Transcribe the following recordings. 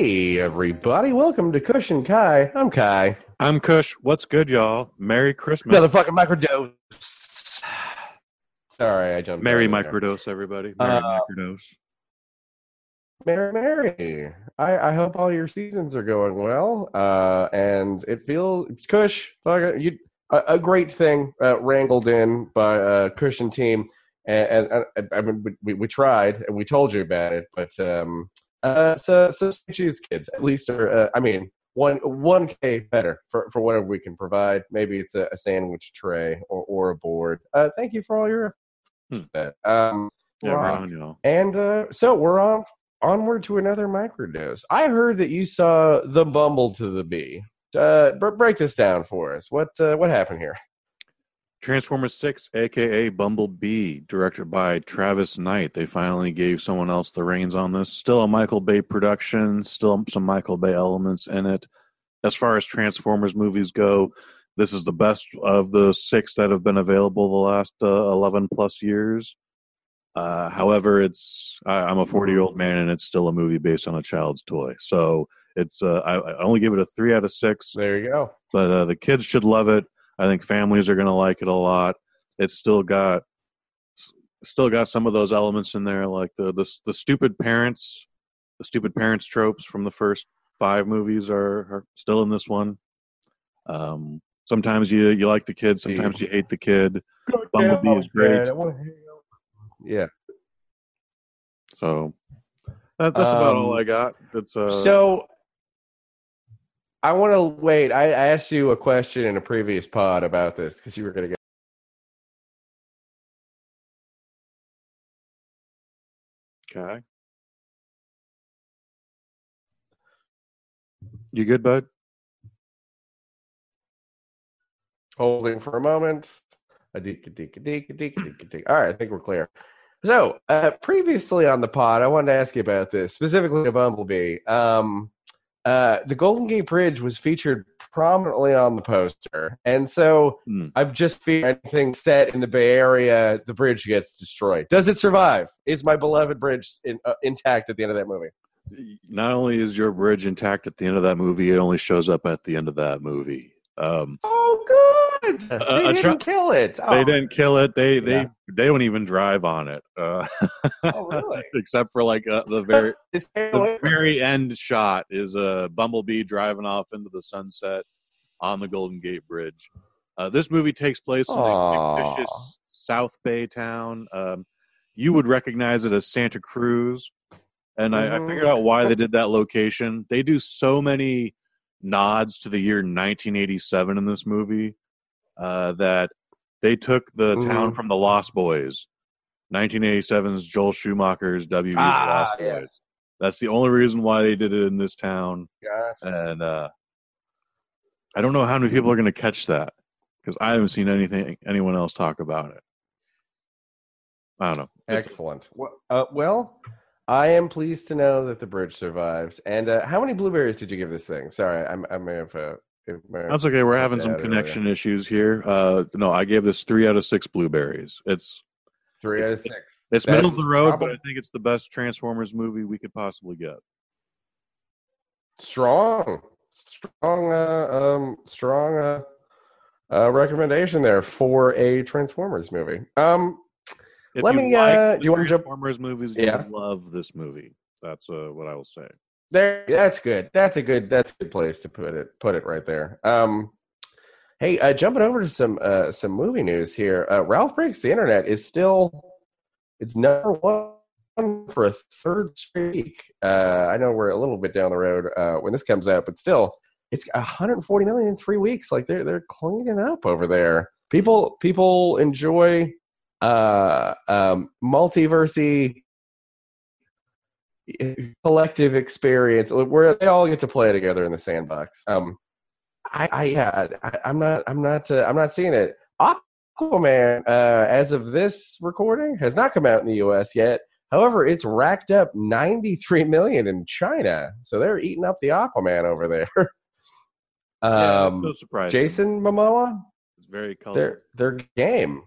Hey, everybody. Welcome to Kush and Kai. I'm Kai. I'm Kush. What's good, y'all? Merry Christmas. Another fucking microdose. Sorry, I jumped. Merry there. microdose, everybody. Merry Uh, microdose. Merry, Merry. I, I hope all your seasons are going well. Uh, and it feels Kush. You a, a great thing uh, wrangled in by uh, Kush and team. And, and, and I mean, we, we tried and we told you about it, but um, uh, so so choose kids at least, are uh, I mean, one one k better for for whatever we can provide. Maybe it's a, a sandwich tray or or a board. Uh, thank you for all your. efforts that. Um, Yeah, right. on, y'all. and uh, so we're on onward to another microdose. I heard that you saw the Bumble to the Bee. Uh, br- break this down for us. What uh, what happened here? Transformers 6, aka Bumblebee, directed by Travis Knight. They finally gave someone else the reins on this. Still a Michael Bay production, still some Michael Bay elements in it. As far as Transformers movies go, this is the best of the six that have been available the last uh, 11 plus years. Uh, however, it's I, I'm a 40 year old man, and it's still a movie based on a child's toy. So it's uh, I, I only give it a three out of six There you go. but uh, the kids should love it. I think families are going to like it a lot. It's still got still got some of those elements in there, like the the, the stupid parents, the stupid parents tropes from the first five movies are, are still in this one. Um, sometimes you you like the kid, sometimes you hate the kid. Bumblebee is great. Yeah. So that, that's about Um, all I got. It's uh, So I want to wait. I, I asked you a question in a previous pod about this because you were going to get. okay. You good, bud? holding for a moment. A deek, a deek, a deek, a deek, a deek, a deek. All right, I think we're clear. So, uh, previously on the pod, I wanted to ask you about this, specifically to Bumblebee. Um, uh, the Golden Gate Bridge was featured prominently on the poster, and so Hmm. I've just feared anything set in the Bay Area, the bridge gets destroyed. Does it survive? Is my beloved bridge in, uh, intact at the end of that movie? not only is your bridge intact at the end of that movie, it only shows up at the end of that movie. Um, Oh, good! They didn't tr- kill it. they Oh, didn't kill it. They they Yeah. they don't even drive on it. Uh, Oh, really? except for like uh, the very the very end shot is a bumblebee driving off into the sunset on the Golden Gate Bridge. Uh, this movie takes place in a fictitious South Bay town. Um, you would recognize it as Santa Cruz, and I, I Mhm. figured out why they did that location. They do so many nods to the year 1987 in this movie uh, that they took the town Mhm. from the Lost Boys. 1987's Joel Schumacher's W. the Ah, Lost Boys. yes. That's the only reason why they did it in this town. Gotcha. And uh, I don't know how many people are going to catch that because I haven't seen anything anyone else talk about it. I don't know. Excellent. Well, uh, well, I am pleased to know that the bridge survived. And uh, how many blueberries did you give this thing? Sorry, I'm, I may have. Uh, That's okay. We're having some connection issues here. Uh, no, I gave this three out of six blueberries. It's Three out of six. it's middle of the road, but I think it's the best Transformers movie we could possibly get. strong, strong, uh, um, strong uh, uh, recommendation there for a Transformers movie. Um, If Let me, like uh, you wanna jump- Transformers movies? Yeah. Love this movie. That's uh, what I will say. There, that's good. That's a good. That's a good place to put it. Put it right there. Um, hey, uh, jumping over to some uh, some movie news here. Uh, Ralph Breaks the Internet is still it's number one for a third week. Uh, I know we're a little bit down the road uh, when this comes out, but still, it's 140 million in three weeks. Like they're they're cleaning up over there. People people enjoy uh, um, multiversy collective experience where they all get to play together in the sandbox. Um, I, I yeah, I, I'm not, I'm not, uh, I'm not seeing it. Aquaman, uh, as of this recording, has not come out in the U.S. yet. However, it's racked up 93 million in China, so they're eating up the Aquaman over there. yeah, um, no surprise. Jason Momoa, It's very colorful. their their game.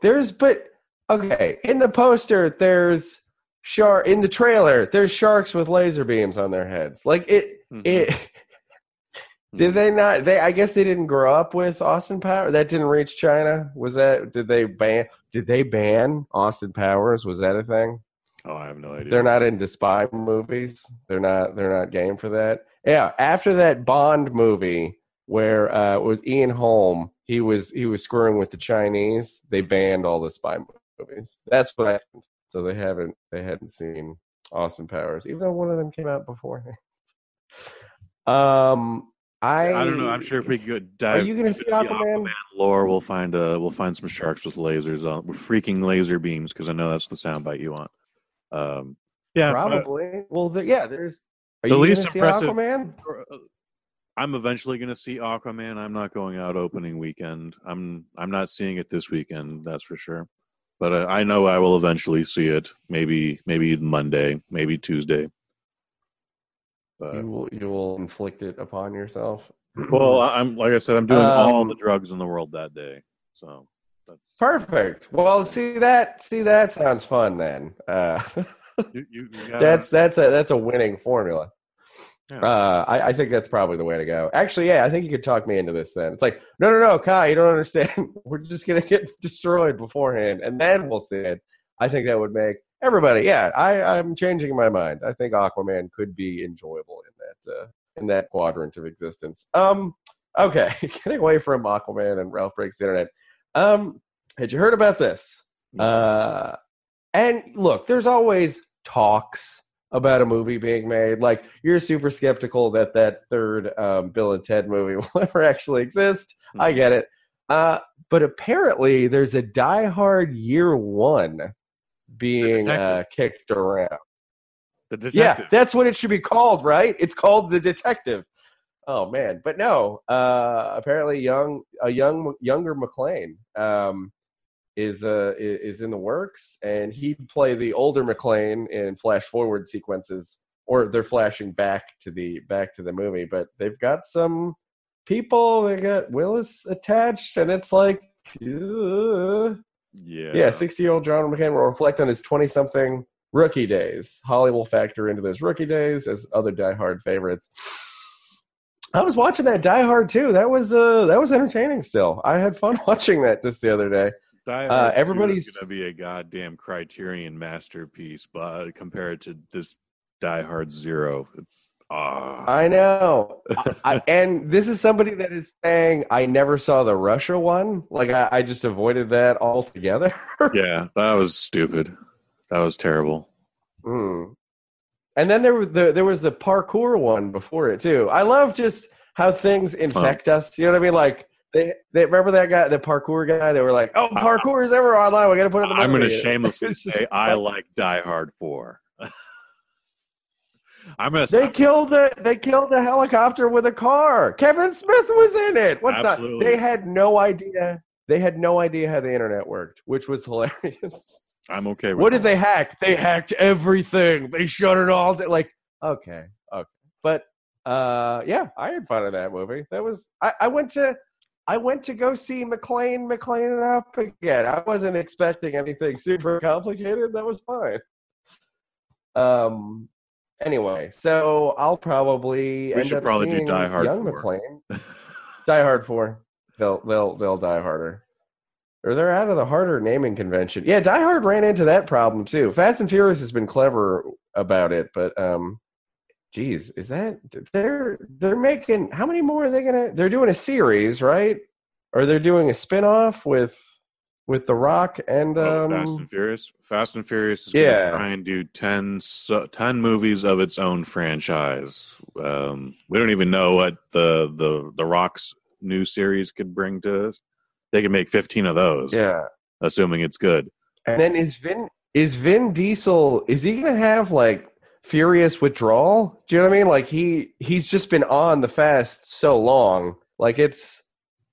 There's but okay in the poster. There's shark in the trailer. There's sharks with laser beams on their heads. Like it. Mhm. It. Did they not? They I guess they didn't grow up with Austin Powers. That didn't reach China. Was that? Did they ban? Did they ban Austin Powers? Was that a thing? Oh, I have no idea. They're not into spy movies. They're not. They're not game for that. Yeah. After that Bond movie where uh, it was Ian Holm, he was he was screwing with the Chinese. They banned all the spy movies. That's what happened. So they haven't they hadn't seen Austin Powers, even though one of them came out beforehand. Um, I I don't know. I'm sure if we could Are you going to see the Aquaman? lore, we'll find uh we'll find some sharks with lasers on with freaking laser beams because I know that's the soundbite you want. Um, yeah, Probably. Well, the, yeah. There's. Are The you least going to see impressive- Aquaman? uh, I'm eventually going to see Aquaman. I'm not going out opening weekend. I'm I'm not seeing it this weekend. That's for sure. But uh, I know I will eventually see it. Maybe maybe Monday, maybe Tuesday. But, You will. You will inflict it upon yourself. well, I'm like I said, I'm doing all Um, the drugs in the world that day. So that's Perfect. Well, see that. See that sounds fun. Then uh, you, you, you gotta- that's that's a that's a winning formula. Yeah. Uh, I, I think that's probably the way to go. Actually, yeah, I think you could talk me into this. Then it's like, no, no, no, Kai, you don't understand. We're just gonna get destroyed beforehand, and then we'll see it. I think that would make everybody. Yeah, I, I'm changing my mind. I think Aquaman could be enjoyable in that uh, in that quadrant of existence. Um, okay, getting away from Aquaman and Ralph breaks the internet. Um, had you heard about this? Uh, and look, there's always talks about a movie being made. Like you're super skeptical that that third um, Bill and Ted movie will ever actually exist. I get it. Uh, but apparently, there's a Die Hard Year One being uh, kicked around. the detective. Yeah, that's what it should be called, right? It's called The Detective. Oh man, but no. Uh, apparently, young a young younger McClane um, is uh, is in the works, and he'd play the older McClane in flash forward sequences, or they're flashing back to the back to the movie. But they've got some people. They got Willis attached, and it's like. uh, yeah, yeah, 60 year old John McClane will reflect on his 20 something rookie days. Holly will factor into those rookie days as other Die Hard favorites. I was watching that Die Hard too. That was uh that was entertaining still. I had fun watching that just the other day. Die Uh, Hard 2 everybody's- going to be a goddamn Criterion masterpiece, but compared to this Die Hard Zero, it's ah. I know. I, and this is somebody that is saying I never saw the Russia one. Like I, I just avoided that altogether. yeah, that was stupid. That was terrible. Hmm. And then there was the there was the parkour one before it too. I love just how things infect us. You know what I mean? Like they they remember that guy, the parkour guy. They were like, "Oh, parkour is ever online. We got to put it in the I'm going to shamelessly say I like Die Hard Four. I'm gonna. They killed the they killed the helicopter with a car. Kevin Smith was in it. What's Absolutely. not? They had no idea. They had no idea how the internet worked, which was hilarious. I'm okay with What did they hack? They hacked everything. They shut it all down. Like, okay, okay. But uh yeah, I had fun in that movie. That was I, I went to I went to go see McClane McClane it up again. I wasn't expecting anything super complicated. That was fine. Um anyway, so I'll probably We end should up probably do seeing Die Hard young 4. McClane. Die Hard 4. They'll they'll they'll die harder. Or they're out of the harder naming convention. Yeah, Die Hard ran into that problem too. Fast and Furious has been clever about it, but um geez, is that they're they're making how many more are they gonna they're doing a series, right? Or they're doing a spin-off with with The Rock and Oh, um Fast and Furious. Fast and Furious is going Yeah. to try and do 10, so, 10 movies of its own franchise. Um, we don't even know what the, the the Rock's new series could bring to us. They can make fifteen of those, yeah. assuming it's good. And then is Vin is Vin Diesel is he gonna have like furious withdrawal? Do you know what I mean? Like he he's just been on the fast so long. Like it's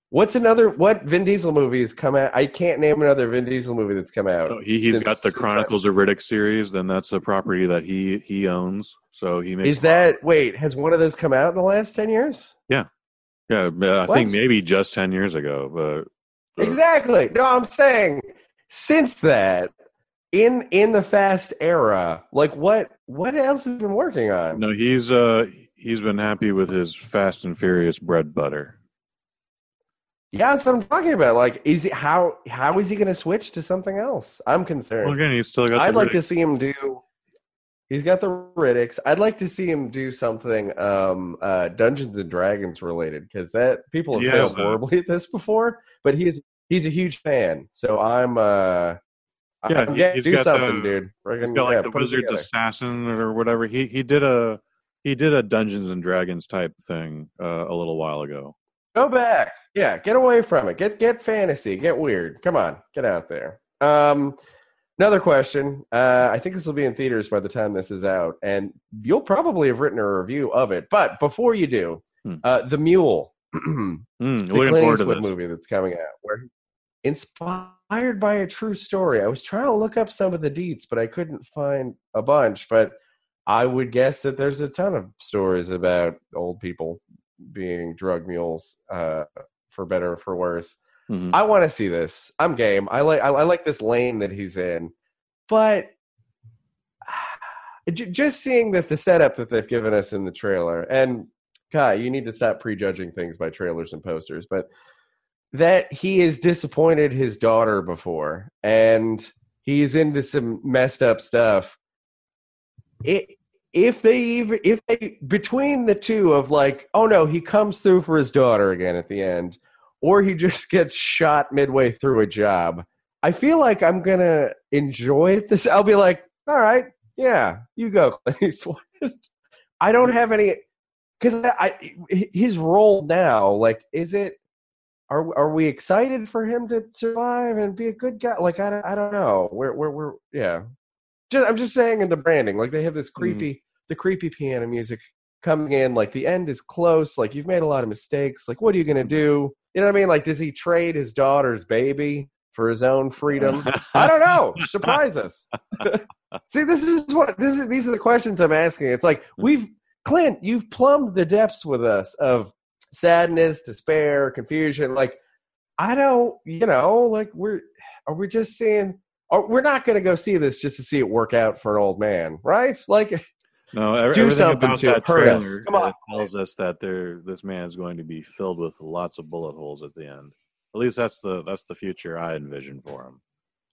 what's another what Vin Diesel movie has come out? I can't name another Vin Diesel movie that's come out. So he he's since- got the Chronicles of Riddick series. Then that's a property that he he owns. So he makes Is that wait, has one of those come out in the last ten years? yeah. uh, I think maybe just ten years ago, but uh, Exactly. No, I'm saying since that, in in the Fast era, like what what else has he been working on? No, he's uh he's been happy with his Fast and Furious bread butter. Yeah, that's what I'm talking about. Like, is he how how is he going to switch to something else? I'm concerned. Well, again, he's still got. I'd like to see him do. He's got the Riddicks. I'd like to see him do something um, uh, Dungeons and Dragons related because that people have He failed horribly at this before. But he's he's a huge fan, so I'm. Uh, Yeah, he- getting- he's do got something, the- dude. Got like yeah, the put it Wizard's together. Assassin or whatever. He he did a he did a Dungeons and Dragons type thing uh, a little while ago. Go back. Yeah, get away from it. Get get fantasy. Get weird. Come on, get out there. Um, another question. Uh, I think this will be in theaters by the time this is out, and you'll probably have written a review of it. But before you do, Hmm. uh, the Mule, the Mm, looking Clint Eastwood movie that's coming out, where inspired by a true story. I was trying to look up some of the deets, but I couldn't find a bunch. But I would guess that there's a ton of stories about old people being drug mules, uh, for better or for worse. Mhm. I want to see this. I'm game. I like I, I like this lane that he's in, but j- just seeing that the setup that they've given us in the trailer, and Kai, you need to stop prejudging things by trailers and posters, but that he has disappointed his daughter before, and he's into some messed up stuff. It if they even if they between the two of like oh no he comes through for his daughter again at the end or he just gets shot midway through a job i feel like i'm gonna enjoy this i'll be like all right yeah you go Clint Eastwood. i don't have any because I, I his role now like is it are are we excited for him to survive and be a good guy? Like i don't, I don't know. We're, we're we're yeah. Just, i'm just saying in the branding like they have this mm-hmm. creepy the creepy piano music coming in like the end is close like you've made a lot of mistakes like what are you going to do? You know what i mean? Like does he trade his daughter's baby for his own freedom? I don't know. Surprise us. See this is what this is these are the questions i'm asking. It's like mm. we've clint you've plumbed the depths with us of sadness despair confusion like i don't you know like we're are we just seeing or we're not going to go see this just to see it work out for an old man right like No, every, Do something about to that it. Hurry us. trailer Come on. tells us that there this man is going to be filled with lots of bullet holes at the end. At least that's the that's the future I envision for him.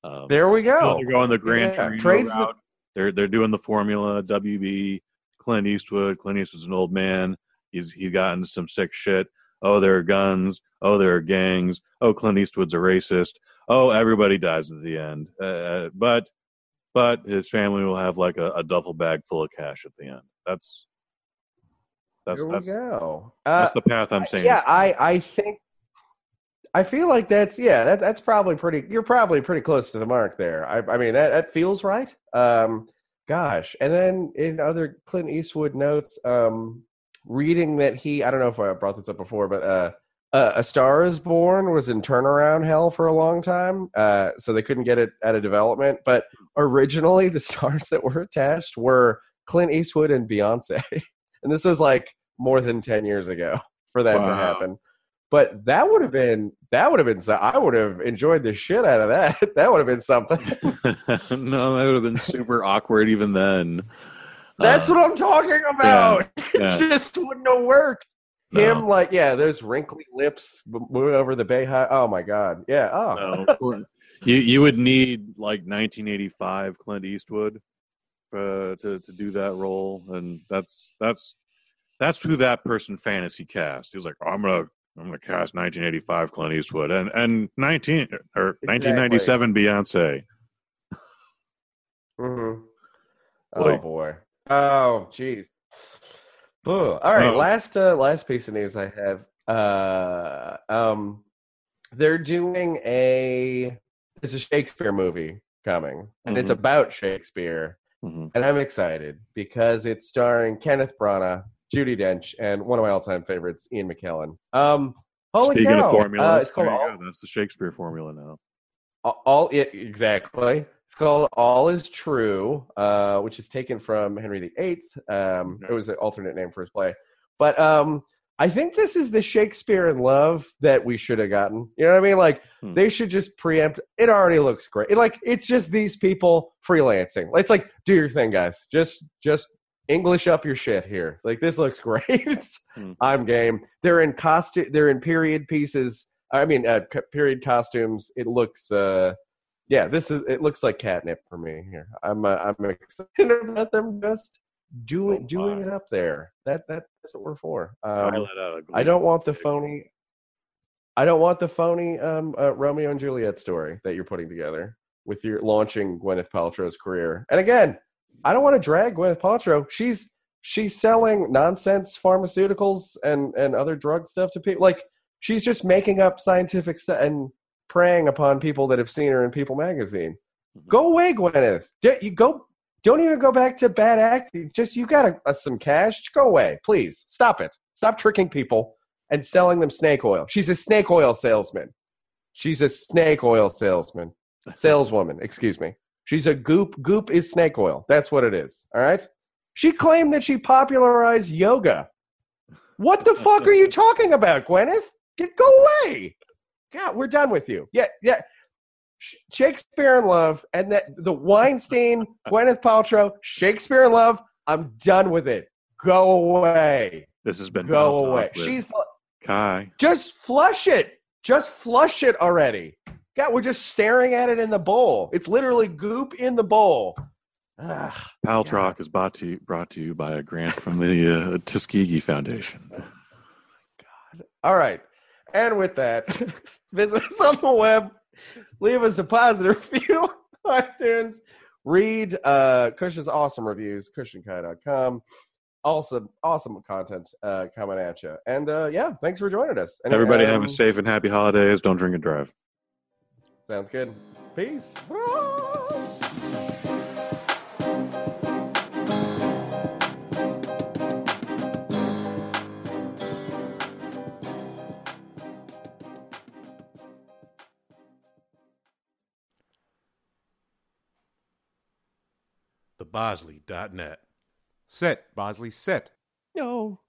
Um, there we go they're going the Gran Yeah, trades the- route. They're they're doing the formula WB. Clint Eastwood. Clint Eastwood's an old man. He's he got into some sick shit. Oh, there are guns. Oh, there are gangs. Oh, Clint Eastwood's a racist. Oh, everybody dies at the end. Uh, but but his family will have like a, a duffel bag full of cash at the end. That's that's we that's go uh, that's the path I'm saying. yeah i i think i feel like that's yeah that, that's probably pretty you're probably pretty close to the mark there i, I mean that, that feels right um gosh and then in other clint eastwood notes um reading that he i don't know if i brought this up before but uh uh, a Star is Born was in turnaround hell for a long time, uh, so they couldn't get it out of development. But originally, the stars that were attached were Clint Eastwood and Beyonce, and this was like more than ten years ago for that to happen. But that would have been that would have been I would have enjoyed the shit out of that. that would have been something. no, that would have been super awkward even then. That's Uh, what I'm talking about. yeah. it just wouldn't have worked. Him like yeah, those wrinkly lips moving over the bay high. Oh my god, yeah. Oh, No, you you would need like 1985 Clint Eastwood uh, to to do that role, and that's that's that's who that person fantasy cast. He was like, I'm gonna I'm gonna cast 1985 Clint Eastwood and and 19 or 1997 Beyonce. Mhm. Boy. Oh boy. Oh jeez. All right. Oh. Last uh, last piece of news I have. Uh, um, they're doing a it's a Shakespeare movie coming, and it's Mhm. about Shakespeare, Mhm. and I'm excited because it's starring Kenneth Branagh, Judi Dench, and one of my all-time favorites, Ian McKellen. Um, holy Speaking cow! of formulas, uh, it's called All, go. that's the Shakespeare formula now. all, all it, exactly. It's called All Is True, uh, which is taken from Henry VIII. Um, it was an alternate name for his play, but um, I think this is the Shakespeare in Love that we should have gotten. You know what I mean? Like Hmm. they should just preempt. It already looks great. It, like it's just these people freelancing. It's like do your thing, guys. Just just English up your shit here. Like this looks great. Hmm. I'm game. They're in costume. They're in period pieces. I mean, uh, period costumes. It looks. uh Yeah, this is. It looks like catnip for me here. I'm. Uh, I'm excited about them just doing Oh, doing it up there. That that that's what we're for. Um, Pilot out of I don't want the phony. I don't want the phony um, uh, Romeo and Juliet story that you're putting together with your launching Gwyneth Paltrow's career. And again, I don't want to drag Gwyneth Paltrow. She's she's selling nonsense pharmaceuticals and and other drug stuff to people. Like she's just making up scientific stuff and preying upon people that have seen her in People magazine. Mhm. Go away, Gwyneth. D- You go. Don't even go back to bad acting. Just you got a, uh, some cash. Just go away, please. Stop it. Stop tricking people and selling them snake oil. She's a snake oil salesman. She's a snake oil salesman. Saleswoman, excuse me. She's a goop. Goop is snake oil. That's what it is. All right. She claimed that she popularized yoga. What the fuck are you talking about, Gwyneth? Get go away. God, we're done with you. Yeah, yeah. Shakespeare in Love and that the Weinstein, Gwyneth Paltrow, Shakespeare in Love. I'm done with it. Go away. This has been Go away. She's Kai. just flush it. Just flush it already. God, we're just staring at it in the bowl. It's literally goop in the bowl. Ugh. Paltrock is brought to you, brought to you by a grant from the uh, Tuskegee Foundation. God. All right. And with that, visit us on the web. Leave us a positive review on iTunes. Read uh, Kush's awesome reviews, cushionkai.com. Awesome, awesome content uh, coming at you. And uh, yeah, thanks for joining us. And, Everybody have um, a safe and happy holidays. Don't drink and drive. Sounds good. Peace. thebosley.net. Set, Bosley, set. No.